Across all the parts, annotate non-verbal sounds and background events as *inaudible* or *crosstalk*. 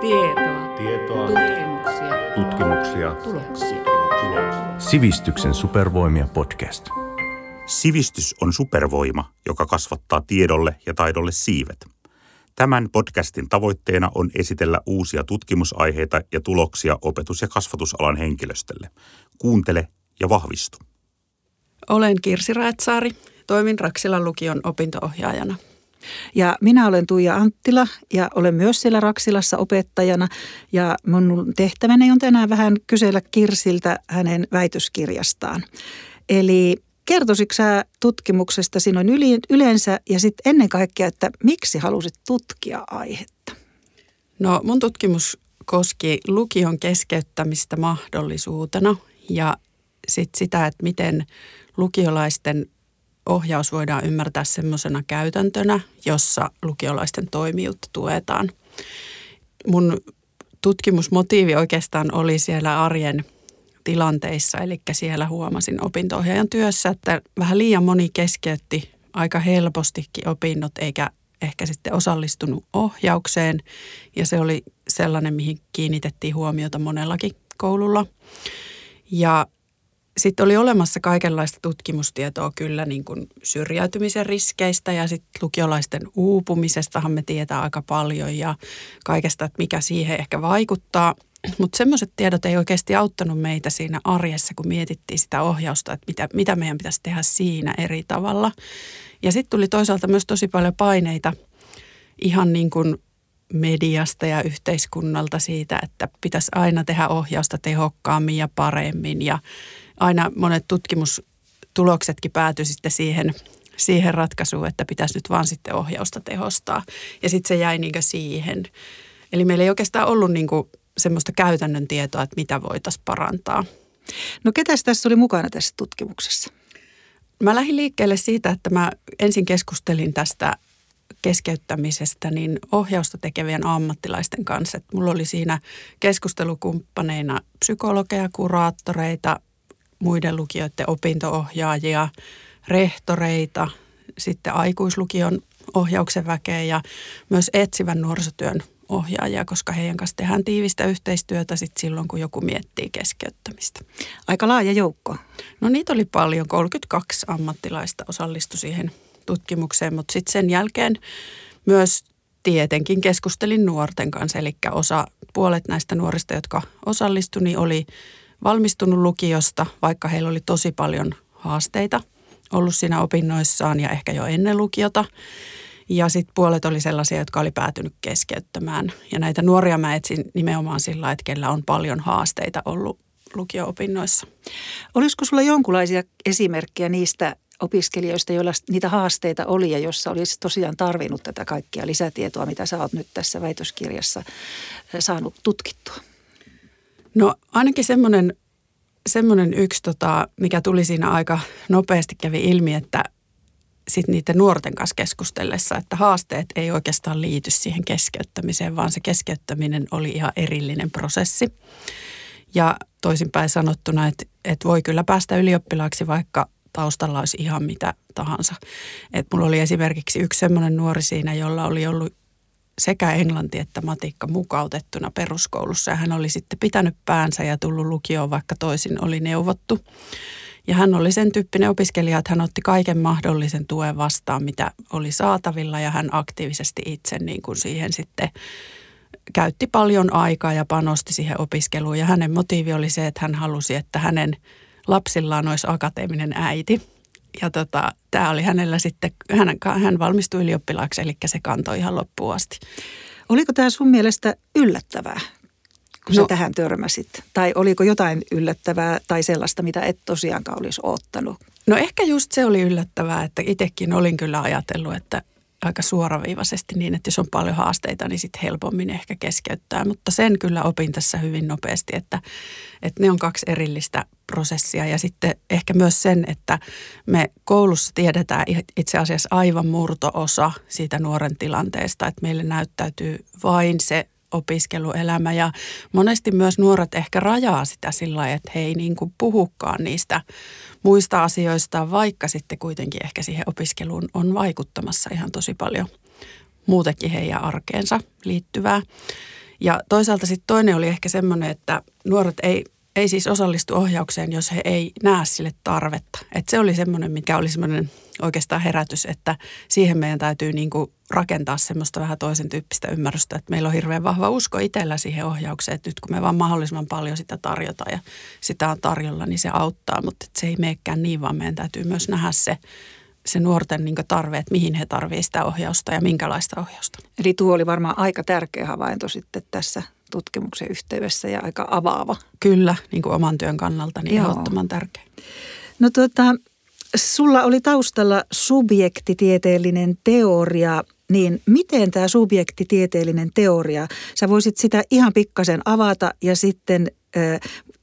Tietoa. Tietoa. Tutkimuksia. Tutkimuksia. Tuloksia. Tuloksia. Sivistyksen supervoimia podcast. Sivistys on supervoima, joka kasvattaa tiedolle ja taidolle siivet. Tämän podcastin tavoitteena on esitellä uusia tutkimusaiheita ja tuloksia opetus- ja kasvatusalan henkilöstölle. Kuuntele ja vahvistu. Olen Kirsi Raetsaari, toimin Raksilan lukion opintoohjaajana. Ja minä olen Tuija Anttila ja olen myös siellä Raksilassa opettajana. Ja mun tehtäväni on tänään vähän kysellä Kirsiltä hänen väitöskirjastaan. Eli kertoisitko sä tutkimuksesta sinun yleensä ja sitten ennen kaikkea, että miksi halusit tutkia aihetta? No mun tutkimus koski lukion keskeyttämistä mahdollisuutena ja sitten sitä, että miten lukiolaisten ohjaus voidaan ymmärtää semmoisena käytäntönä, jossa lukiolaisten toimijuutta tuetaan. Mun tutkimusmotiivi oikeastaan oli siellä arjen tilanteissa, eli siellä huomasin opinto-ohjaajan työssä, että vähän liian moni keskeytti aika helpostikin opinnot eikä ehkä sitten osallistunut ohjaukseen ja se oli sellainen, mihin kiinnitettiin huomiota monellakin koululla. Ja sitten oli olemassa kaikenlaista tutkimustietoa kyllä niin kuin syrjäytymisen riskeistä ja sitten lukiolaisten uupumisestahan me tietää aika paljon ja kaikesta, että mikä siihen ehkä vaikuttaa. Mutta semmoiset tiedot ei oikeasti auttanut meitä siinä arjessa, kun mietittiin sitä ohjausta, että mitä, mitä meidän pitäisi tehdä siinä eri tavalla. Ja sitten tuli toisaalta myös tosi paljon paineita ihan niin kuin mediasta ja yhteiskunnalta siitä, että pitäisi aina tehdä ohjausta tehokkaammin ja paremmin ja aina monet tutkimustuloksetkin päätyi sitten siihen, siihen ratkaisuun, että pitäisi nyt vaan sitten ohjausta tehostaa. Ja sitten se jäi niin siihen. Eli meillä ei oikeastaan ollut niin semmoista käytännön tietoa, että mitä voitaisiin parantaa. No ketä tässä oli mukana tässä tutkimuksessa? Mä lähdin liikkeelle siitä, että mä ensin keskustelin tästä keskeyttämisestä niin ohjausta tekevien ammattilaisten kanssa. Että mulla oli siinä keskustelukumppaneina psykologeja, kuraattoreita, muiden lukijoiden opintoohjaajia, rehtoreita, sitten aikuislukion ohjauksen väkeä ja myös etsivän nuorisotyön ohjaajia, koska heidän kanssa tehdään tiivistä yhteistyötä sit silloin, kun joku miettii keskeyttämistä. Aika laaja joukko. No niitä oli paljon, 32 ammattilaista osallistui siihen tutkimukseen, mutta sitten sen jälkeen myös tietenkin keskustelin nuorten kanssa, eli osa puolet näistä nuorista, jotka osallistuivat, niin oli valmistunut lukiosta, vaikka heillä oli tosi paljon haasteita ollut siinä opinnoissaan ja ehkä jo ennen lukiota. Ja sitten puolet oli sellaisia, jotka oli päätynyt keskeyttämään. Ja näitä nuoria mä etsin nimenomaan sillä, että kellä on paljon haasteita ollut lukio-opinnoissa. Olisiko sulla jonkinlaisia esimerkkejä niistä opiskelijoista, joilla niitä haasteita oli ja jossa olisi tosiaan tarvinnut tätä kaikkia lisätietoa, mitä sä oot nyt tässä väitöskirjassa saanut tutkittua? No ainakin semmoinen, semmoinen yksi, tota, mikä tuli siinä aika nopeasti kävi ilmi, että sitten niiden nuorten kanssa keskustellessa, että haasteet ei oikeastaan liity siihen keskeyttämiseen, vaan se keskeyttäminen oli ihan erillinen prosessi. Ja toisinpäin sanottuna, että, että voi kyllä päästä ylioppilaaksi, vaikka taustalla olisi ihan mitä tahansa. Et mulla oli esimerkiksi yksi semmoinen nuori siinä, jolla oli ollut sekä englanti että matikka mukautettuna peruskoulussa. Ja hän oli sitten pitänyt päänsä ja tullut lukioon, vaikka toisin oli neuvottu. Ja hän oli sen tyyppinen opiskelija, että hän otti kaiken mahdollisen tuen vastaan, mitä oli saatavilla ja hän aktiivisesti itse niin kuin siihen sitten käytti paljon aikaa ja panosti siihen opiskeluun. Ja hänen motiivi oli se, että hän halusi, että hänen lapsillaan olisi akateeminen äiti. Ja tota, tämä oli hänellä sitten, hän, hän valmistui ylioppilaaksi, eli se kantoi ihan loppuun asti. Oliko tämä sun mielestä yllättävää, kun no, sä tähän törmäsit? Tai oliko jotain yllättävää tai sellaista, mitä et tosiaankaan olisi ottanut? No ehkä just se oli yllättävää, että itsekin olin kyllä ajatellut, että aika suoraviivaisesti niin, että jos on paljon haasteita, niin sitten helpommin ehkä keskeyttää. Mutta sen kyllä opin tässä hyvin nopeasti, että, että ne on kaksi erillistä prosessia. Ja sitten ehkä myös sen, että me koulussa tiedetään itse asiassa aivan murtoosa siitä nuoren tilanteesta, että meille näyttäytyy vain se opiskeluelämä ja monesti myös nuoret ehkä rajaa sitä sillä että he ei niin kuin puhukaan niistä muista asioista, vaikka sitten kuitenkin ehkä siihen opiskeluun on vaikuttamassa ihan tosi paljon muutenkin heidän arkeensa liittyvää. Ja toisaalta sitten toinen oli ehkä semmoinen, että nuoret ei, ei siis osallistu ohjaukseen, jos he ei näe sille tarvetta. Et se oli semmoinen, mikä oli semmoinen oikeastaan herätys, että siihen meidän täytyy niin kuin rakentaa semmoista vähän toisen tyyppistä ymmärrystä, että meillä on hirveän vahva usko itsellä siihen ohjaukseen, että nyt kun me vaan mahdollisimman paljon sitä tarjota ja sitä on tarjolla, niin se auttaa, mutta se ei meekään niin, vaan meidän täytyy myös nähdä se, se nuorten niin tarve, että mihin he tarvitsevat sitä ohjausta ja minkälaista ohjausta. Eli tuo oli varmaan aika tärkeä havainto sitten tässä tutkimuksen yhteydessä ja aika avaava. Kyllä, niin kuin oman työn kannalta niin Joo. ehdottoman tärkeä. No tuota, sulla oli taustalla subjektitieteellinen teoria, niin miten tämä subjektitieteellinen teoria, sä voisit sitä ihan pikkasen avata ja sitten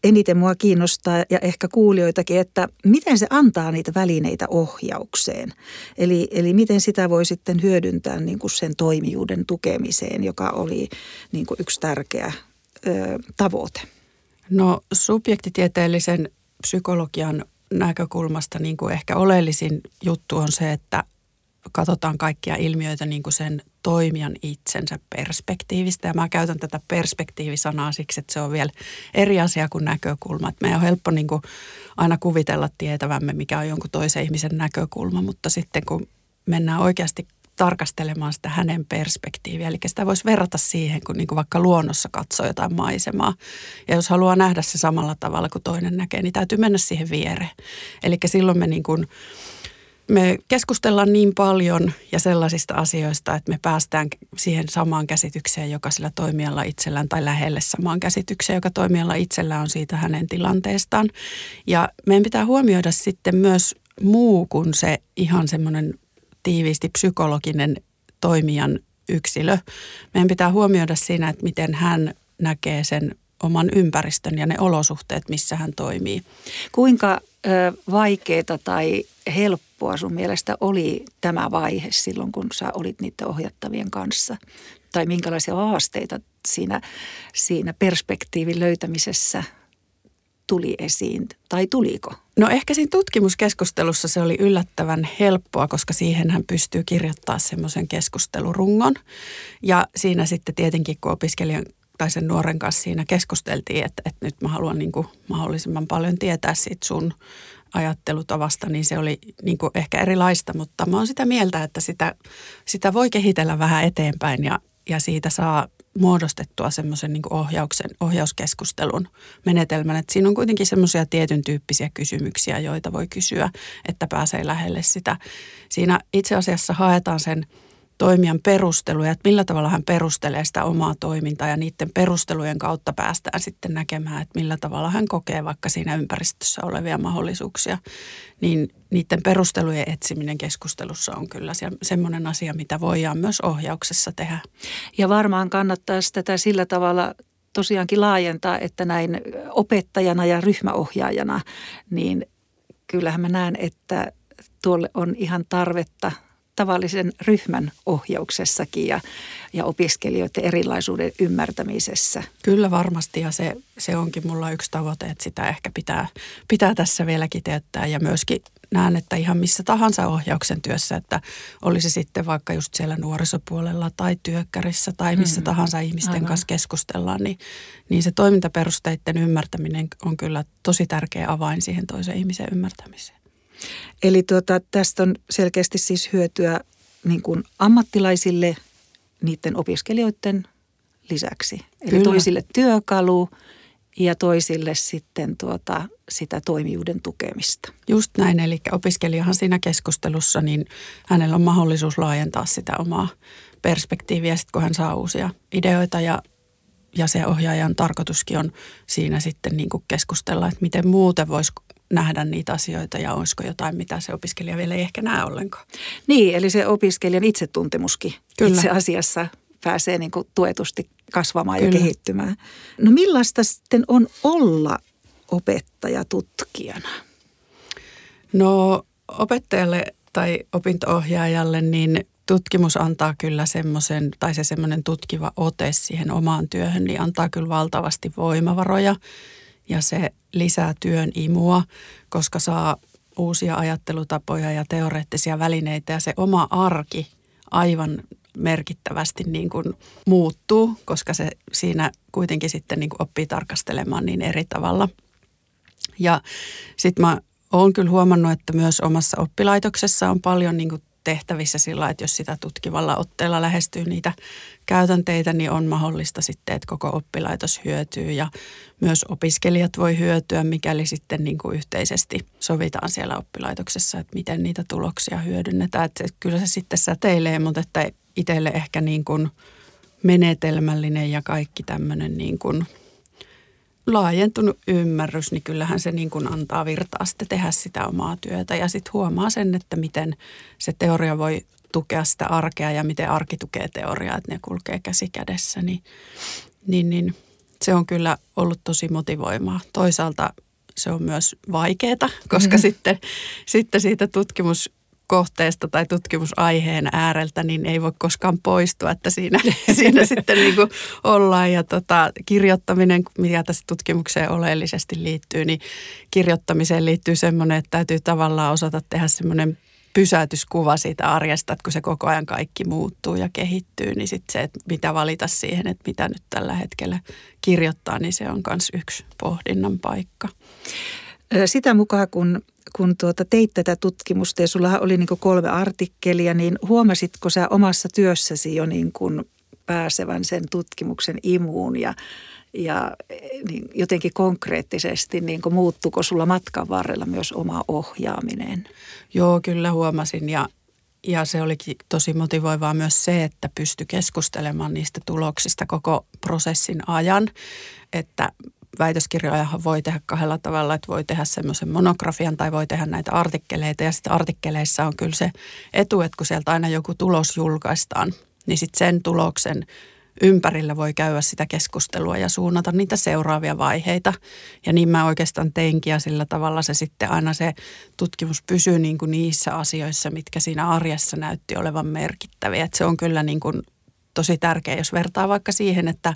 eniten mua kiinnostaa ja ehkä kuulijoitakin, että miten se antaa niitä välineitä ohjaukseen. Eli, eli miten sitä voi sitten hyödyntää niin kuin sen toimijuuden tukemiseen, joka oli niin kuin yksi tärkeä ö, tavoite. No subjektitieteellisen psykologian näkökulmasta niin kuin ehkä oleellisin juttu on se, että katsotaan kaikkia ilmiöitä niin kuin sen toimijan itsensä perspektiivistä. Ja mä käytän tätä perspektiivisanaa siksi, että se on vielä eri asia kuin näkökulma. Meidän on helppo niin kuin aina kuvitella tietävämme, mikä on jonkun toisen ihmisen näkökulma, mutta sitten kun mennään oikeasti tarkastelemaan sitä hänen perspektiiviä. Eli sitä voisi verrata siihen, kun niin kuin vaikka luonnossa katsoo jotain maisemaa. Ja jos haluaa nähdä se samalla tavalla kuin toinen näkee, niin täytyy mennä siihen viereen. Eli silloin me niin kuin me keskustellaan niin paljon ja sellaisista asioista, että me päästään siihen samaan käsitykseen, joka sillä toimijalla itsellään tai lähelle samaan käsitykseen, joka toimijalla itsellään on siitä hänen tilanteestaan. Ja meidän pitää huomioida sitten myös muu kuin se ihan semmoinen tiiviisti psykologinen toimijan yksilö. Meidän pitää huomioida siinä, että miten hän näkee sen oman ympäristön ja ne olosuhteet, missä hän toimii. Kuinka ö, vaikeaa tai helppoa sun mielestä oli tämä vaihe silloin, kun sä olit niiden ohjattavien kanssa? Tai minkälaisia haasteita siinä, siinä perspektiivin löytämisessä tuli esiin, tai tuliko? No ehkä siinä tutkimuskeskustelussa se oli yllättävän helppoa, koska siihen hän pystyy kirjoittamaan semmoisen keskustelurungon. Ja siinä sitten tietenkin, kun opiskelijan tai sen nuoren kanssa siinä keskusteltiin, että, että nyt mä haluan niin kuin mahdollisimman paljon tietää siitä sun ajattelutavasta, niin se oli niin kuin ehkä erilaista, mutta mä oon sitä mieltä, että sitä, sitä voi kehitellä vähän eteenpäin ja, ja siitä saa muodostettua semmoisen niin ohjauksen, ohjauskeskustelun menetelmän. Että siinä on kuitenkin semmoisia tietyn tyyppisiä kysymyksiä, joita voi kysyä, että pääsee lähelle sitä. Siinä itse asiassa haetaan sen – toimijan perusteluja, että millä tavalla hän perustelee sitä omaa toimintaa ja niiden perustelujen kautta päästään sitten näkemään, että millä tavalla hän kokee vaikka siinä ympäristössä olevia mahdollisuuksia. Niin niiden perustelujen etsiminen keskustelussa on kyllä semmoinen asia, mitä voidaan myös ohjauksessa tehdä. Ja varmaan kannattaisi tätä sillä tavalla tosiaankin laajentaa, että näin opettajana ja ryhmäohjaajana, niin kyllähän mä näen, että tuolle on ihan tarvetta – tavallisen ryhmän ohjauksessakin ja, ja opiskelijoiden erilaisuuden ymmärtämisessä. Kyllä varmasti ja se, se onkin mulla yksi tavoite, että sitä ehkä pitää, pitää tässä vielä kiteyttää ja myöskin näen, että ihan missä tahansa ohjauksen työssä, että olisi sitten vaikka just siellä nuorisopuolella tai työkkärissä tai missä mm, tahansa ihmisten aivan. kanssa keskustellaan, niin, niin se toimintaperusteiden ymmärtäminen on kyllä tosi tärkeä avain siihen toisen ihmisen ymmärtämiseen. Eli tuota, tästä on selkeästi siis hyötyä niin kuin ammattilaisille niiden opiskelijoiden lisäksi. Eli Kyllä. toisille työkalu ja toisille sitten tuota, sitä toimijuuden tukemista. Just näin, eli opiskelijahan siinä keskustelussa, niin hänellä on mahdollisuus laajentaa sitä omaa perspektiiviä, sit kun hän saa uusia ideoita ja, ja se ohjaajan tarkoituskin on siinä sitten niin kuin keskustella, että miten muuten voisi nähdä niitä asioita ja olisiko jotain, mitä se opiskelija vielä ei ehkä näe ollenkaan. Niin, eli se opiskelijan itsetuntemuskin Kyllä. itse asiassa pääsee niin kuin tuetusti kasvamaan Kyllä. ja kehittymään. No millaista sitten on olla opettaja tutkijana? No opettajalle tai opintoohjaajalle niin tutkimus antaa kyllä semmoisen, tai se semmoinen tutkiva ote siihen omaan työhön, niin antaa kyllä valtavasti voimavaroja ja se lisää työn imua, koska saa uusia ajattelutapoja ja teoreettisia välineitä ja se oma arki aivan merkittävästi niin kuin muuttuu, koska se siinä kuitenkin sitten niin kuin oppii tarkastelemaan niin eri tavalla. Ja sitten mä oon kyllä huomannut, että myös omassa oppilaitoksessa on paljon niin kuin tehtävissä sillä, että jos sitä tutkivalla otteella lähestyy niitä käytänteitä, niin on mahdollista sitten, että koko oppilaitos hyötyy ja myös opiskelijat voi hyötyä, mikäli sitten niin kuin yhteisesti sovitaan siellä oppilaitoksessa, että miten niitä tuloksia hyödynnetään. Että kyllä se sitten säteilee, mutta että itselle ehkä niin kuin menetelmällinen ja kaikki tämmöinen niin kuin laajentunut ymmärrys, niin kyllähän se niin kuin antaa virtaa sitten tehdä sitä omaa työtä ja sitten huomaa sen, että miten se teoria voi tukea sitä arkea ja miten arki tukee teoriaa, että ne kulkee käsi kädessä, niin, niin, niin se on kyllä ollut tosi motivoimaa. Toisaalta se on myös vaikeaa, koska mm-hmm. sitten, sitten siitä tutkimus kohteesta tai tutkimusaiheen ääreltä, niin ei voi koskaan poistua, että siinä, *laughs* siinä sitten niin kuin ollaan. Ja tota, kirjoittaminen, mikä tässä tutkimukseen oleellisesti liittyy, niin kirjoittamiseen liittyy semmoinen, että täytyy tavallaan osata tehdä semmoinen pysäytyskuva siitä arjesta, että kun se koko ajan kaikki muuttuu ja kehittyy, niin sitten se, että mitä valita siihen, että mitä nyt tällä hetkellä kirjoittaa, niin se on myös yksi pohdinnan paikka. Sitä mukaan, kun kun tuota teit tätä tutkimusta ja sulla oli niin kolme artikkelia, niin huomasitko sä omassa työssäsi jo niin kuin pääsevän sen tutkimuksen imuun ja, ja niin jotenkin konkreettisesti niin kuin muuttuko sulla matkan varrella myös oma ohjaaminen? Joo, kyllä huomasin ja, ja se olikin tosi motivoivaa myös se, että pysty keskustelemaan niistä tuloksista koko prosessin ajan, että väitöskirjojahan voi tehdä kahdella tavalla, että voi tehdä semmoisen monografian tai voi tehdä näitä artikkeleita. Ja sitten artikkeleissa on kyllä se etu, että kun sieltä aina joku tulos julkaistaan, niin sitten sen tuloksen ympärillä voi käydä sitä keskustelua ja suunnata niitä seuraavia vaiheita. Ja niin mä oikeastaan teinkin ja sillä tavalla se sitten aina se tutkimus pysyy niin kuin niissä asioissa, mitkä siinä arjessa näytti olevan merkittäviä. Et se on kyllä niin kuin tosi tärkeä, jos vertaa vaikka siihen, että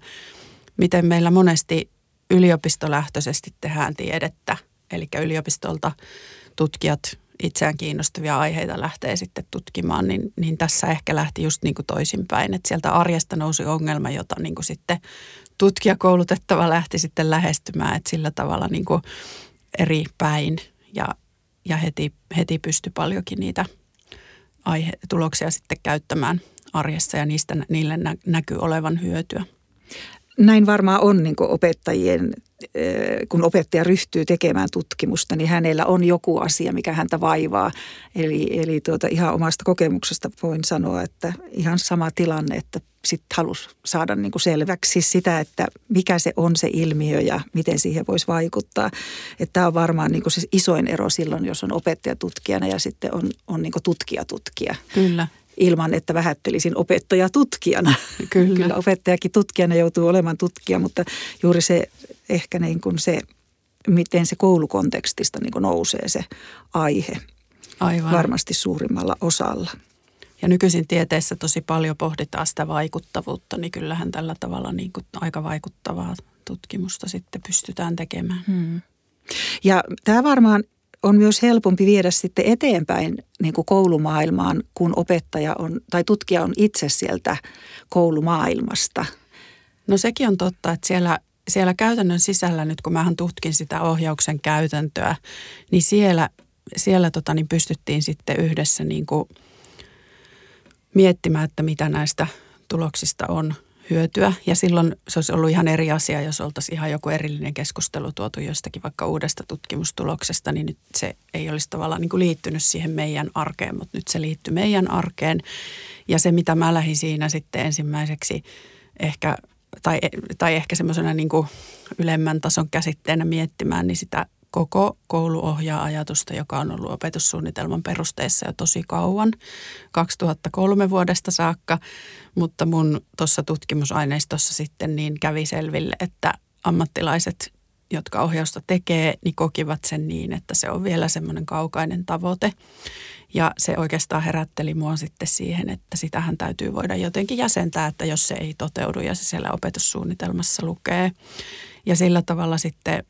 miten meillä monesti yliopistolähtöisesti tehdään tiedettä, eli yliopistolta tutkijat itseään kiinnostavia aiheita lähtee sitten tutkimaan, niin, niin tässä ehkä lähti just niin kuin toisinpäin, että sieltä arjesta nousi ongelma, jota niin kuin sitten tutkijakoulutettava lähti sitten lähestymään, että sillä tavalla niin kuin eri päin ja, ja heti, heti pystyi paljonkin niitä aihe, tuloksia sitten käyttämään arjessa ja niistä, niille nä, näkyy olevan hyötyä näin varmaan on niin opettajien, eh, kun opettaja ryhtyy tekemään tutkimusta, niin hänellä on joku asia, mikä häntä vaivaa. Eli, eli tuota, ihan omasta kokemuksesta voin sanoa, että ihan sama tilanne, että sitten halusi saada niin selväksi sitä, että mikä se on se ilmiö ja miten siihen voisi vaikuttaa. Että tämä on varmaan niin se isoin ero silloin, jos on opettajatutkijana ja sitten on, on niin kuin tutkija-tutkija. Kyllä ilman, että vähättelisin opettaja tutkijana. Kyllä. Kyllä opettajakin tutkijana joutuu olemaan tutkija, mutta juuri se ehkä niin kuin se, miten se koulukontekstista niin kuin nousee se aihe. Aivan. Varmasti suurimmalla osalla. Ja nykyisin tieteessä tosi paljon pohditaan sitä vaikuttavuutta, niin kyllähän tällä tavalla niin kuin aika vaikuttavaa tutkimusta sitten pystytään tekemään. Hmm. Ja tämä varmaan on myös helpompi viedä sitten eteenpäin niin kuin koulumaailmaan, kun opettaja on tai tutkija on itse sieltä koulumaailmasta. No sekin on totta, että siellä, siellä käytännön sisällä nyt kun mähän tutkin sitä ohjauksen käytäntöä, niin siellä, siellä tota, niin pystyttiin sitten yhdessä niin kuin miettimään, että mitä näistä tuloksista on – hyötyä. Ja silloin se olisi ollut ihan eri asia, jos oltaisiin ihan joku erillinen keskustelu tuotu jostakin vaikka uudesta tutkimustuloksesta, niin nyt se ei olisi tavallaan niin kuin liittynyt siihen meidän arkeen, mutta nyt se liittyy meidän arkeen. Ja se, mitä mä lähdin siinä sitten ensimmäiseksi ehkä, tai, tai ehkä semmoisena niin ylemmän tason käsitteenä miettimään, niin sitä koko koulu ohjaa ajatusta, joka on ollut opetussuunnitelman perusteissa jo tosi kauan, 2003 vuodesta saakka, mutta mun tuossa tutkimusaineistossa sitten niin kävi selville, että ammattilaiset, jotka ohjausta tekee, niin kokivat sen niin, että se on vielä semmoinen kaukainen tavoite. Ja se oikeastaan herätteli mua sitten siihen, että sitähän täytyy voida jotenkin jäsentää, että jos se ei toteudu ja se siellä opetussuunnitelmassa lukee. Ja sillä tavalla sitten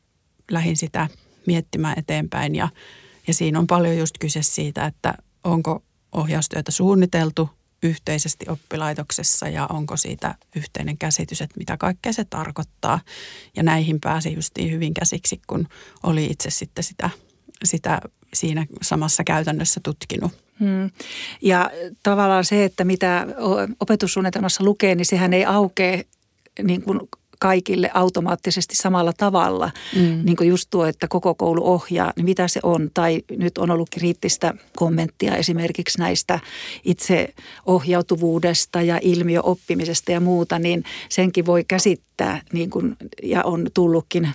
lähin sitä miettimään eteenpäin ja, ja siinä on paljon just kyse siitä, että onko ohjaustyötä suunniteltu yhteisesti oppilaitoksessa ja onko siitä yhteinen käsitys, että mitä kaikkea se tarkoittaa. Ja näihin pääsi justiin hyvin käsiksi, kun oli itse sitten sitä, sitä siinä samassa käytännössä tutkinut. Hmm. Ja tavallaan se, että mitä opetussuunnitelmassa lukee, niin sehän ei aukee niin kuin kaikille automaattisesti samalla tavalla. Mm. Niin kuin just tuo, että koko koulu ohjaa, niin mitä se on. Tai nyt on ollut kriittistä kommenttia esimerkiksi näistä itseohjautuvuudesta ja ilmiöoppimisesta ja muuta, niin senkin voi käsittää niin kuin, ja on tullutkin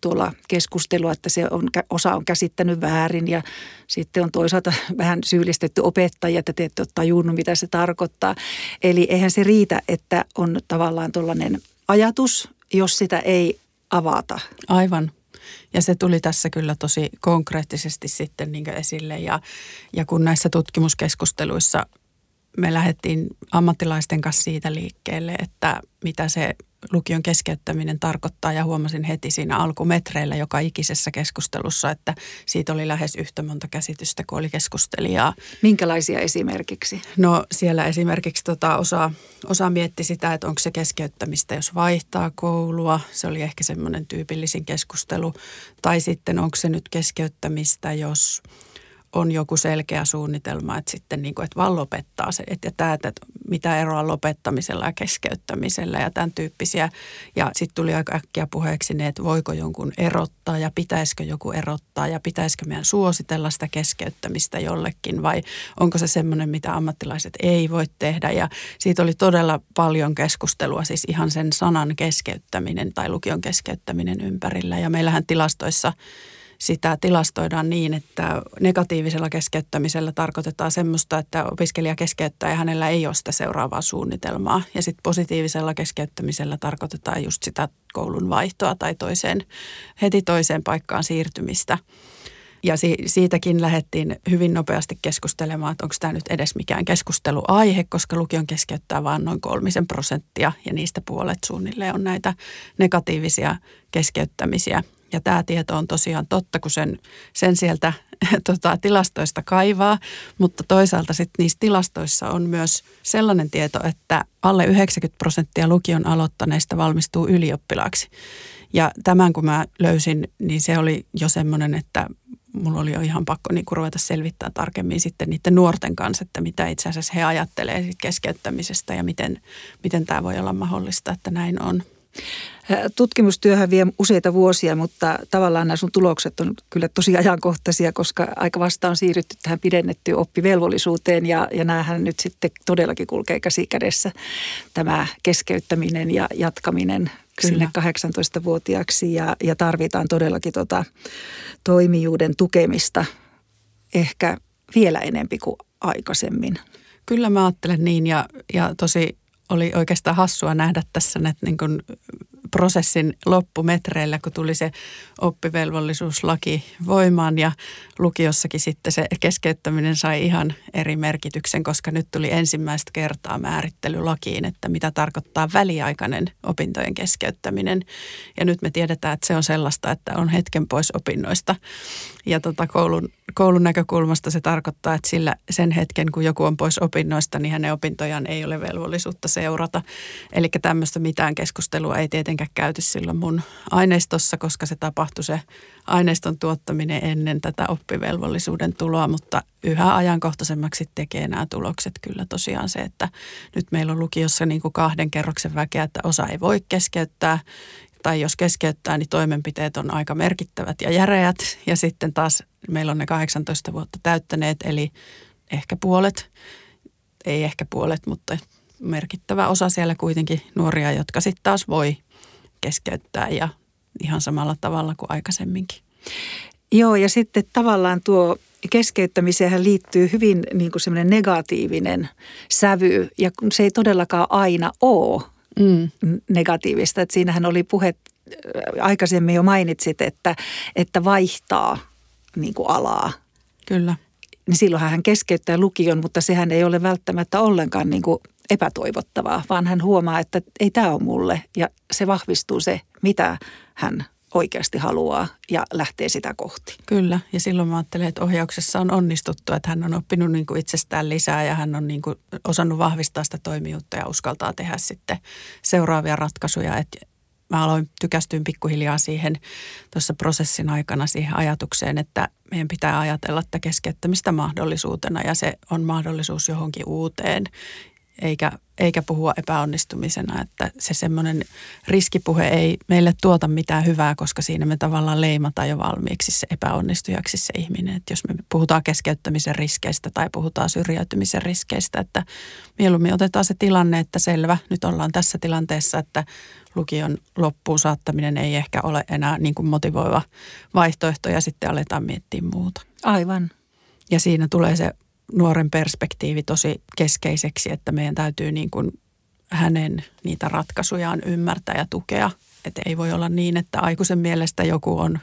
tuolla keskustelua, että se on, osa on käsittänyt väärin ja sitten on toisaalta *laughs* vähän syyllistetty opettajia, että te ette ole tajunnut, mitä se tarkoittaa. Eli eihän se riitä, että on tavallaan tuollainen ajatus, jos sitä ei avata. Aivan. Ja se tuli tässä kyllä tosi konkreettisesti sitten niin esille. Ja, ja kun näissä tutkimuskeskusteluissa me lähdettiin ammattilaisten kanssa siitä liikkeelle, että mitä se lukion keskeyttäminen tarkoittaa ja huomasin heti siinä alkumetreillä joka ikisessä keskustelussa, että siitä oli lähes yhtä monta käsitystä kuin oli keskustelijaa. Minkälaisia esimerkiksi? No siellä esimerkiksi tota, osa, osa mietti sitä, että onko se keskeyttämistä, jos vaihtaa koulua. Se oli ehkä semmoinen tyypillisin keskustelu. Tai sitten onko se nyt keskeyttämistä, jos on joku selkeä suunnitelma, että sitten niin kuin, että vaan lopettaa se, että, tämä, että mitä eroa lopettamisella ja keskeyttämisellä ja tämän tyyppisiä. Ja sitten tuli aika äkkiä puheeksi ne, että voiko jonkun erottaa ja pitäisikö joku erottaa ja pitäisikö meidän suositella sitä keskeyttämistä jollekin vai onko se semmoinen, mitä ammattilaiset ei voi tehdä. Ja siitä oli todella paljon keskustelua, siis ihan sen sanan keskeyttäminen tai lukion keskeyttäminen ympärillä. Ja meillähän tilastoissa – sitä tilastoidaan niin, että negatiivisella keskeyttämisellä tarkoitetaan semmoista, että opiskelija keskeyttää ja hänellä ei ole sitä seuraavaa suunnitelmaa. Ja sitten positiivisella keskeyttämisellä tarkoitetaan just sitä koulun vaihtoa tai toiseen, heti toiseen paikkaan siirtymistä. Ja si- siitäkin lähdettiin hyvin nopeasti keskustelemaan, että onko tämä nyt edes mikään keskusteluaihe, koska lukion keskeyttää vain noin kolmisen prosenttia ja niistä puolet suunnilleen on näitä negatiivisia keskeyttämisiä. Ja tämä tieto on tosiaan totta, kun sen, sen sieltä *laughs* tota, tilastoista kaivaa, mutta toisaalta sitten niissä tilastoissa on myös sellainen tieto, että alle 90 prosenttia lukion aloittaneista valmistuu ylioppilaaksi. Ja tämän kun mä löysin, niin se oli jo semmoinen, että mulla oli jo ihan pakko niin ruveta selvittää tarkemmin sitten niiden nuorten kanssa, että mitä itse asiassa he ajattelee keskeyttämisestä ja miten, miten tämä voi olla mahdollista, että näin on. Tutkimustyöhän vie useita vuosia, mutta tavallaan nämä sun tulokset on kyllä tosi ajankohtaisia, koska aika vasta on siirrytty tähän pidennettyyn oppivelvollisuuteen ja, ja näähän nyt sitten todellakin kulkee käsi kädessä tämä keskeyttäminen ja jatkaminen Kyllä. sinne 18-vuotiaaksi ja, ja tarvitaan todellakin tota toimijuuden tukemista ehkä vielä enempi kuin aikaisemmin. Kyllä mä ajattelen niin ja, ja tosi oli oikeastaan hassua nähdä tässä näitä niin kuin prosessin loppumetreillä, kun tuli se oppivelvollisuuslaki voimaan ja lukiossakin sitten se keskeyttäminen sai ihan eri merkityksen, koska nyt tuli ensimmäistä kertaa määrittely lakiin, että mitä tarkoittaa väliaikainen opintojen keskeyttäminen. Ja nyt me tiedetään, että se on sellaista, että on hetken pois opinnoista. Ja tota koulun, koulun näkökulmasta se tarkoittaa, että sillä sen hetken, kun joku on pois opinnoista, niin hänen opintojaan ei ole velvollisuutta seurata. Eli tämmöistä mitään keskustelua ei tietenkään käyty silloin mun aineistossa, koska se tapahtui se aineiston tuottaminen ennen tätä oppivelvollisuuden tuloa, mutta yhä ajankohtaisemmaksi tekee nämä tulokset kyllä tosiaan se, että nyt meillä on lukiossa niin kuin kahden kerroksen väkeä, että osa ei voi keskeyttää tai jos keskeyttää, niin toimenpiteet on aika merkittävät ja järeät. Ja sitten taas meillä on ne 18 vuotta täyttäneet, eli ehkä puolet, ei ehkä puolet, mutta merkittävä osa siellä kuitenkin nuoria, jotka sitten taas voi keskeyttää ja ihan samalla tavalla kuin aikaisemminkin. Joo, ja sitten tavallaan tuo keskeyttämiseen liittyy hyvin niin kuin semmoinen negatiivinen sävy, ja se ei todellakaan aina ole mm. negatiivista. Että siinähän oli puhe, äh, aikaisemmin jo mainitsit, että, että vaihtaa niin kuin alaa. Kyllä. Niin silloinhan hän keskeyttää lukion, mutta sehän ei ole välttämättä ollenkaan niin kuin epätoivottavaa, vaan hän huomaa, että ei tämä ole mulle. Ja se vahvistuu se, mitä hän oikeasti haluaa ja lähtee sitä kohti. Kyllä, ja silloin mä ajattelen, että ohjauksessa on onnistuttu, että hän on oppinut niin kuin itsestään lisää ja hän on niin kuin osannut vahvistaa sitä toimijuutta ja uskaltaa tehdä sitten seuraavia ratkaisuja. Että mä aloin tykästyä pikkuhiljaa siihen tuossa prosessin aikana siihen ajatukseen, että meidän pitää ajatella tätä keskeyttämistä mahdollisuutena ja se on mahdollisuus johonkin uuteen eikä, eikä puhua epäonnistumisena, että se semmoinen riskipuhe ei meille tuota mitään hyvää, koska siinä me tavallaan leimataan jo valmiiksi se epäonnistujaksi se ihminen. Että jos me puhutaan keskeyttämisen riskeistä tai puhutaan syrjäytymisen riskeistä, että mieluummin otetaan se tilanne, että selvä, nyt ollaan tässä tilanteessa, että lukion loppuun saattaminen ei ehkä ole enää niin kuin motivoiva vaihtoehto ja sitten aletaan miettiä muuta. Aivan. Ja siinä tulee se nuoren perspektiivi tosi keskeiseksi, että meidän täytyy niin kuin hänen niitä ratkaisujaan ymmärtää ja tukea. Että ei voi olla niin, että aikuisen mielestä joku on,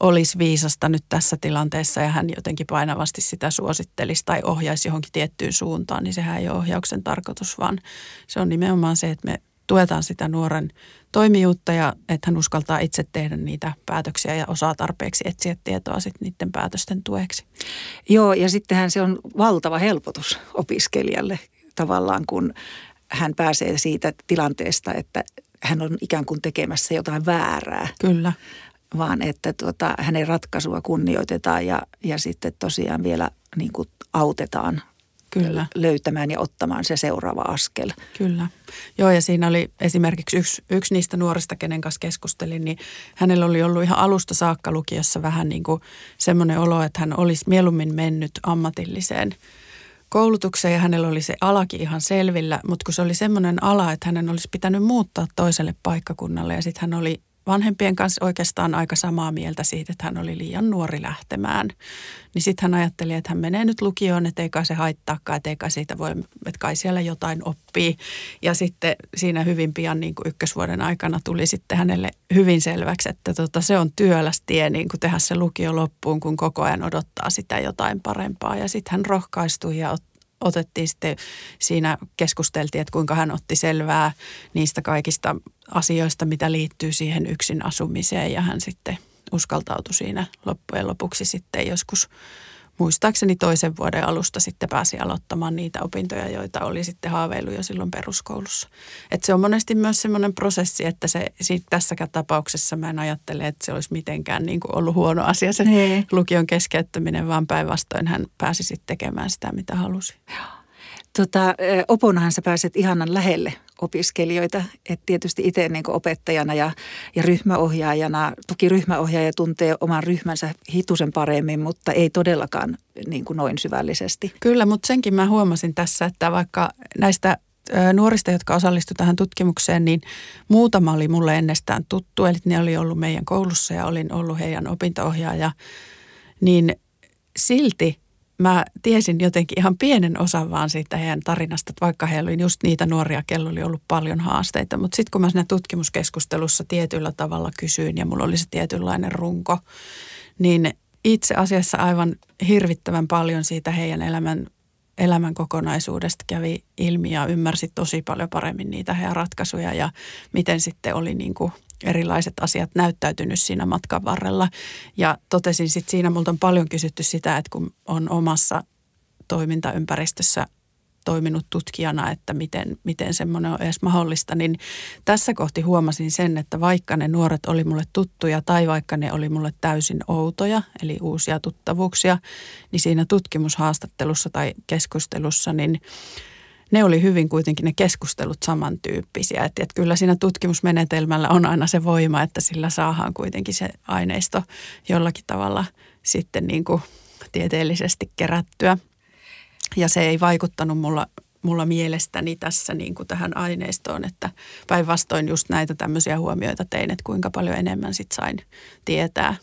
olisi viisasta nyt tässä tilanteessa ja hän jotenkin painavasti sitä suosittelisi tai ohjaisi johonkin tiettyyn suuntaan, niin sehän ei ole ohjauksen tarkoitus, vaan se on nimenomaan se, että me tuetaan sitä nuoren toimijuutta ja että hän uskaltaa itse tehdä niitä päätöksiä ja osaa tarpeeksi etsiä tietoa sitten niiden päätösten tueksi. Joo, ja sittenhän se on valtava helpotus opiskelijalle tavallaan, kun hän pääsee siitä tilanteesta, että hän on ikään kuin tekemässä jotain väärää. Kyllä. Vaan että tuota, hänen ratkaisua kunnioitetaan ja, ja sitten tosiaan vielä niin kuin autetaan Kyllä. löytämään ja ottamaan se seuraava askel. Kyllä. Joo, ja siinä oli esimerkiksi yksi, yksi niistä nuorista, kenen kanssa keskustelin, niin hänellä oli ollut ihan alusta saakka lukiossa vähän niin kuin semmoinen olo, että hän olisi mieluummin mennyt ammatilliseen koulutukseen ja hänellä oli se alakin ihan selvillä, mutta kun se oli semmoinen ala, että hänen olisi pitänyt muuttaa toiselle paikkakunnalle ja sitten hän oli vanhempien kanssa oikeastaan aika samaa mieltä siitä, että hän oli liian nuori lähtemään. Niin sitten hän ajatteli, että hän menee nyt lukioon, että ei kai se haittaakaan, että ei kai siitä voi, että kai siellä jotain oppii. Ja sitten siinä hyvin pian niin kuin ykkösvuoden aikana tuli sitten hänelle hyvin selväksi, että tota, se on työläs tie niin kuin tehdä se lukio loppuun, kun koko ajan odottaa sitä jotain parempaa. Ja sitten hän rohkaistui ja otettiin sitten siinä keskusteltiin, että kuinka hän otti selvää niistä kaikista asioista, mitä liittyy siihen yksin asumiseen ja hän sitten uskaltautui siinä loppujen lopuksi sitten joskus muistaakseni toisen vuoden alusta sitten pääsi aloittamaan niitä opintoja, joita oli sitten haaveillut jo silloin peruskoulussa. Et se on monesti myös semmoinen prosessi, että se siitä tässäkään tapauksessa mä en ajattele, että se olisi mitenkään niin kuin ollut huono asia se nee. lukion keskeyttäminen, vaan päinvastoin hän pääsi sitten tekemään sitä, mitä halusi. Tota, oponahan sä pääset ihanan lähelle opiskelijoita. Et tietysti itse niin opettajana ja, ja ryhmäohjaajana, toki ryhmäohjaaja tuntee oman ryhmänsä hitusen paremmin, mutta ei todellakaan niin kuin noin syvällisesti. Kyllä, mutta senkin mä huomasin tässä, että vaikka näistä nuorista, jotka osallistuivat tähän tutkimukseen, niin muutama oli mulle ennestään tuttu, eli ne oli ollut meidän koulussa ja olin ollut heidän opintoohjaaja, niin silti mä tiesin jotenkin ihan pienen osan vaan siitä heidän tarinasta, että vaikka heillä oli just niitä nuoria, kello oli ollut paljon haasteita. Mutta sitten kun mä siinä tutkimuskeskustelussa tietyllä tavalla kysyin ja mulla oli se tietynlainen runko, niin itse asiassa aivan hirvittävän paljon siitä heidän elämän, elämän kokonaisuudesta kävi ilmi ja ymmärsi tosi paljon paremmin niitä heidän ratkaisuja ja miten sitten oli niin kuin – erilaiset asiat näyttäytynyt siinä matkan varrella. Ja totesin sitten siinä, multa on paljon kysytty sitä, että kun on omassa toimintaympäristössä toiminut tutkijana, että miten, miten semmoinen on edes mahdollista, niin tässä kohti huomasin sen, että vaikka ne nuoret oli mulle tuttuja tai vaikka ne oli mulle täysin outoja, eli uusia tuttavuuksia, niin siinä tutkimushaastattelussa tai keskustelussa, niin ne oli hyvin kuitenkin ne keskustelut samantyyppisiä. Että, että kyllä siinä tutkimusmenetelmällä on aina se voima, että sillä saadaan kuitenkin se aineisto jollakin tavalla sitten niin kuin tieteellisesti kerättyä. Ja se ei vaikuttanut mulla, mulla mielestäni tässä niin kuin tähän aineistoon, että päinvastoin just näitä tämmöisiä huomioita tein, että kuinka paljon enemmän sit sain tietää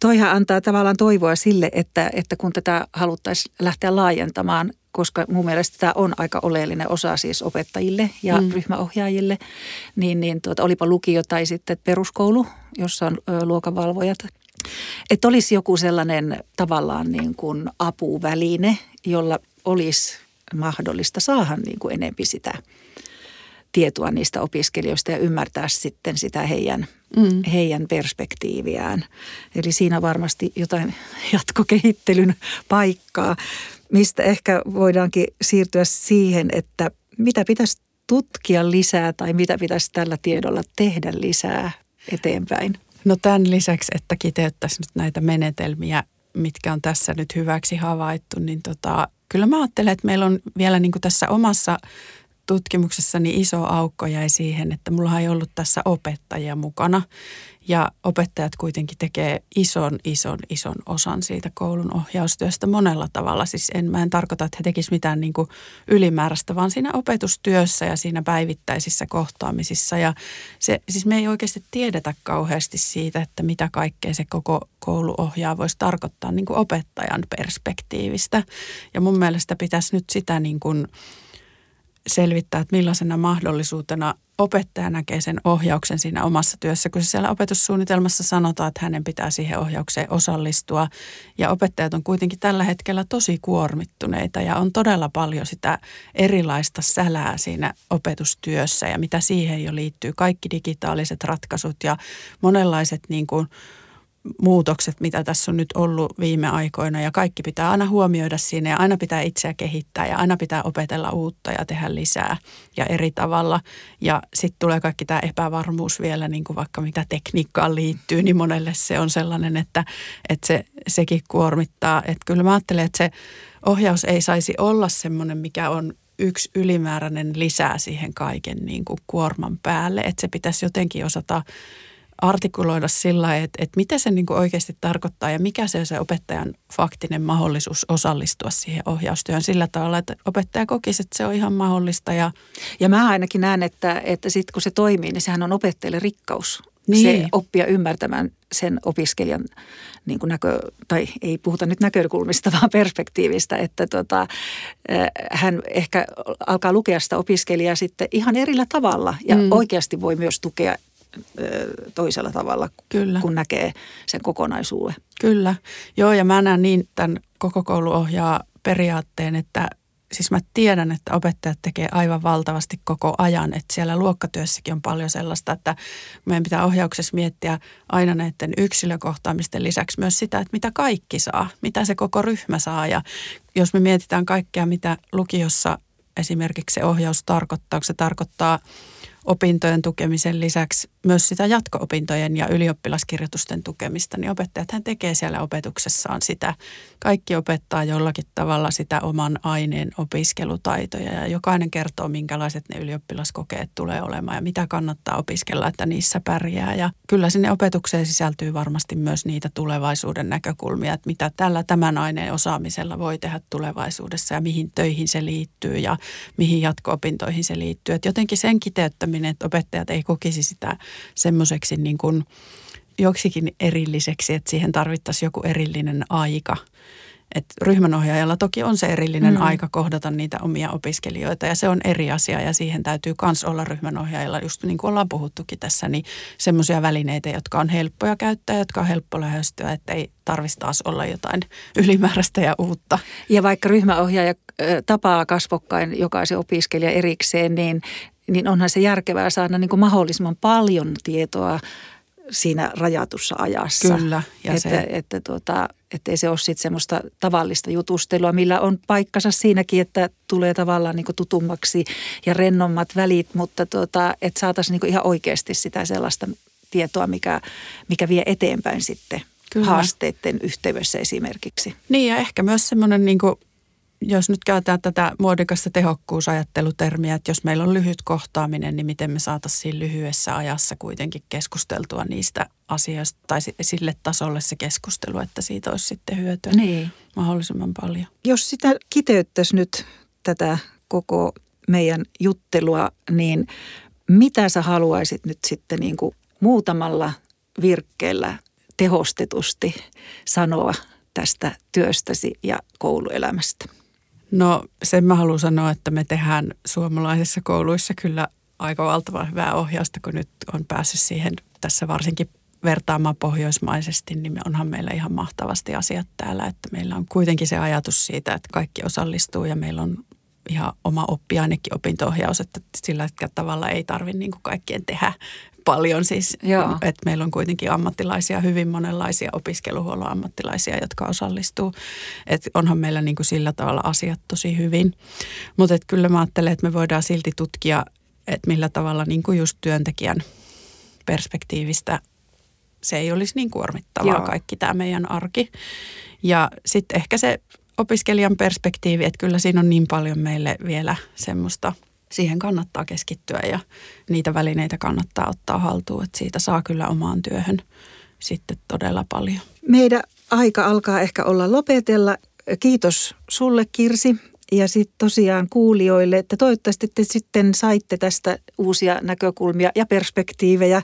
Toihan antaa tavallaan toivoa sille, että, että kun tätä haluttaisiin lähteä laajentamaan koska mun mielestä tämä on aika oleellinen osa siis opettajille ja mm. ryhmäohjaajille, niin, niin tuota, olipa lukio tai sitten peruskoulu, jossa on ö, luokanvalvojat. Että olisi joku sellainen tavallaan niin kuin apuväline, jolla olisi mahdollista saada niin kuin enempi sitä tietoa niistä opiskelijoista ja ymmärtää sitten sitä heidän, Mm. heidän perspektiiviään. Eli siinä varmasti jotain *laughs* jatkokehittelyn paikkaa, mistä ehkä voidaankin siirtyä siihen, että mitä pitäisi tutkia lisää tai mitä pitäisi tällä tiedolla tehdä lisää eteenpäin. No tämän lisäksi, että kiteyttäisiin nyt näitä menetelmiä, mitkä on tässä nyt hyväksi havaittu, niin tota, kyllä mä ajattelen, että meillä on vielä niin kuin tässä omassa tutkimuksessani iso aukko jäi siihen, että mulla ei ollut tässä opettajia mukana. Ja opettajat kuitenkin tekee ison, ison, ison osan siitä koulun ohjaustyöstä monella tavalla. Siis en, mä en tarkoita, että he tekisivät mitään niin kuin ylimääräistä, vaan siinä opetustyössä ja siinä päivittäisissä kohtaamisissa. Ja se, siis me ei oikeasti tiedetä kauheasti siitä, että mitä kaikkea se koko kouluohjaa voisi tarkoittaa niin kuin opettajan perspektiivistä. Ja mun mielestä pitäisi nyt sitä niin kuin selvittää, että millaisena mahdollisuutena opettaja näkee sen ohjauksen siinä omassa työssä, kun se siellä opetussuunnitelmassa sanotaan, että hänen pitää siihen ohjaukseen osallistua. Ja opettajat on kuitenkin tällä hetkellä tosi kuormittuneita ja on todella paljon sitä erilaista sälää siinä opetustyössä ja mitä siihen jo liittyy. Kaikki digitaaliset ratkaisut ja monenlaiset niin kuin – muutokset, mitä tässä on nyt ollut viime aikoina ja kaikki pitää aina huomioida siinä ja aina pitää itseä kehittää ja aina pitää opetella uutta ja tehdä lisää ja eri tavalla. Ja sitten tulee kaikki tämä epävarmuus vielä, niin kuin vaikka mitä tekniikkaan liittyy, niin monelle se on sellainen, että, että se, sekin kuormittaa. Että kyllä mä ajattelen, että se ohjaus ei saisi olla semmoinen, mikä on yksi ylimääräinen lisää siihen kaiken niin kuin kuorman päälle, että se pitäisi jotenkin osata artikuloida sillä että, että mitä se niin kuin oikeasti tarkoittaa ja mikä se on se opettajan faktinen mahdollisuus osallistua siihen ohjaustyöhön sillä tavalla, että opettaja kokisi, että se on ihan mahdollista. Ja, ja mä ainakin näen, että, että sitten kun se toimii, niin sehän on opettajalle rikkaus. Niin. Se oppia ymmärtämään sen opiskelijan niin kuin näkö, tai ei puhuta nyt näkökulmista, *laughs* vaan perspektiivistä, että tota, hän ehkä alkaa lukea sitä opiskelijaa sitten ihan erillä tavalla ja mm. oikeasti voi myös tukea toisella tavalla, Kyllä. kun näkee sen kokonaisuuden. Kyllä. Joo, ja mä näen niin tämän koko kouluohjaa periaatteen, että siis mä tiedän, että opettajat tekee aivan valtavasti koko ajan, että siellä luokkatyössäkin on paljon sellaista, että meidän pitää ohjauksessa miettiä aina näiden yksilökohtaamisten lisäksi myös sitä, että mitä kaikki saa, mitä se koko ryhmä saa ja jos me mietitään kaikkea, mitä lukiossa esimerkiksi se ohjaus tarkoittaa, se tarkoittaa – opintojen tukemisen lisäksi myös sitä jatko-opintojen ja ylioppilaskirjoitusten tukemista, niin opettajat hän tekee siellä opetuksessaan sitä. Kaikki opettaa jollakin tavalla sitä oman aineen opiskelutaitoja ja jokainen kertoo, minkälaiset ne ylioppilaskokeet tulee olemaan ja mitä kannattaa opiskella, että niissä pärjää. Ja kyllä sinne opetukseen sisältyy varmasti myös niitä tulevaisuuden näkökulmia, että mitä tällä tämän aineen osaamisella voi tehdä tulevaisuudessa ja mihin töihin se liittyy ja mihin jatko-opintoihin se liittyy. Että jotenkin sen kiteyttäminen, että opettajat ei kokisi sitä semmoiseksi niin kuin joksikin erilliseksi, että siihen tarvittaisiin joku erillinen aika. Et ryhmänohjaajalla toki on se erillinen mm. aika kohdata niitä omia opiskelijoita ja se on eri asia ja siihen täytyy myös olla ryhmänohjaajalla, just niin kuin ollaan puhuttukin tässä, niin semmoisia välineitä, jotka on helppoja käyttää, jotka on helppo lähestyä, että ei tarvitsisi taas olla jotain ylimääräistä ja uutta. Ja vaikka ryhmäohjaaja tapaa kasvokkain jokaisen opiskelija erikseen, niin niin onhan se järkevää saada niin kuin mahdollisimman paljon tietoa siinä rajatussa ajassa. Kyllä. Ja että, se... että, tuota, että ei se ole sitten semmoista tavallista jutustelua, millä on paikkansa siinäkin, että tulee tavallaan niin tutummaksi ja rennommat välit, mutta tuota, että saataisiin niin ihan oikeasti sitä sellaista tietoa, mikä, mikä vie eteenpäin sitten Kyllä. haasteiden yhteydessä esimerkiksi. Niin ja ehkä myös semmoinen niin kuin jos nyt käytetään tätä muodikasta tehokkuusajattelutermiä, että jos meillä on lyhyt kohtaaminen, niin miten me saataisiin lyhyessä ajassa kuitenkin keskusteltua niistä asioista tai sille tasolle se keskustelu, että siitä olisi sitten hyötyä niin. mahdollisimman paljon. Jos sitä kiteyttäisi nyt tätä koko meidän juttelua, niin mitä sä haluaisit nyt sitten niin kuin muutamalla virkkeellä tehostetusti sanoa tästä työstäsi ja kouluelämästä? No sen mä haluan sanoa, että me tehdään suomalaisissa kouluissa kyllä aika valtavan hyvää ohjausta, kun nyt on päässyt siihen tässä varsinkin vertaamaan pohjoismaisesti, niin onhan meillä ihan mahtavasti asiat täällä, että meillä on kuitenkin se ajatus siitä, että kaikki osallistuu ja meillä on ihan oma oppiainekin opinto-ohjaus, että sillä tavalla ei tarvitse niin kuin kaikkien tehdä paljon siis, Joo. että meillä on kuitenkin ammattilaisia, hyvin monenlaisia opiskeluhuollon ammattilaisia, jotka osallistuu. Että onhan meillä niin kuin sillä tavalla asiat tosi hyvin. Mutta kyllä mä ajattelen, että me voidaan silti tutkia, että millä tavalla niin kuin just työntekijän perspektiivistä se ei olisi niin kuormittavaa Joo. kaikki tämä meidän arki. Ja sitten ehkä se opiskelijan perspektiivi, että kyllä siinä on niin paljon meille vielä semmoista, siihen kannattaa keskittyä ja niitä välineitä kannattaa ottaa haltuun, että siitä saa kyllä omaan työhön sitten todella paljon. Meidän aika alkaa ehkä olla lopetella. Kiitos sulle Kirsi ja sitten tosiaan kuulijoille, että toivottavasti te sitten saitte tästä uusia näkökulmia ja perspektiivejä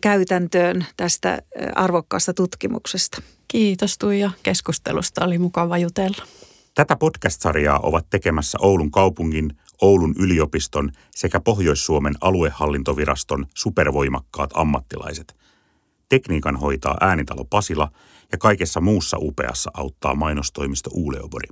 käytäntöön tästä arvokkaasta tutkimuksesta. Kiitos Tuija keskustelusta, oli mukava jutella. Tätä podcast-sarjaa ovat tekemässä Oulun kaupungin, Oulun yliopiston sekä Pohjois-Suomen aluehallintoviraston supervoimakkaat ammattilaiset. Tekniikan hoitaa äänitalo Pasila ja kaikessa muussa upeassa auttaa mainostoimisto Uuleobori.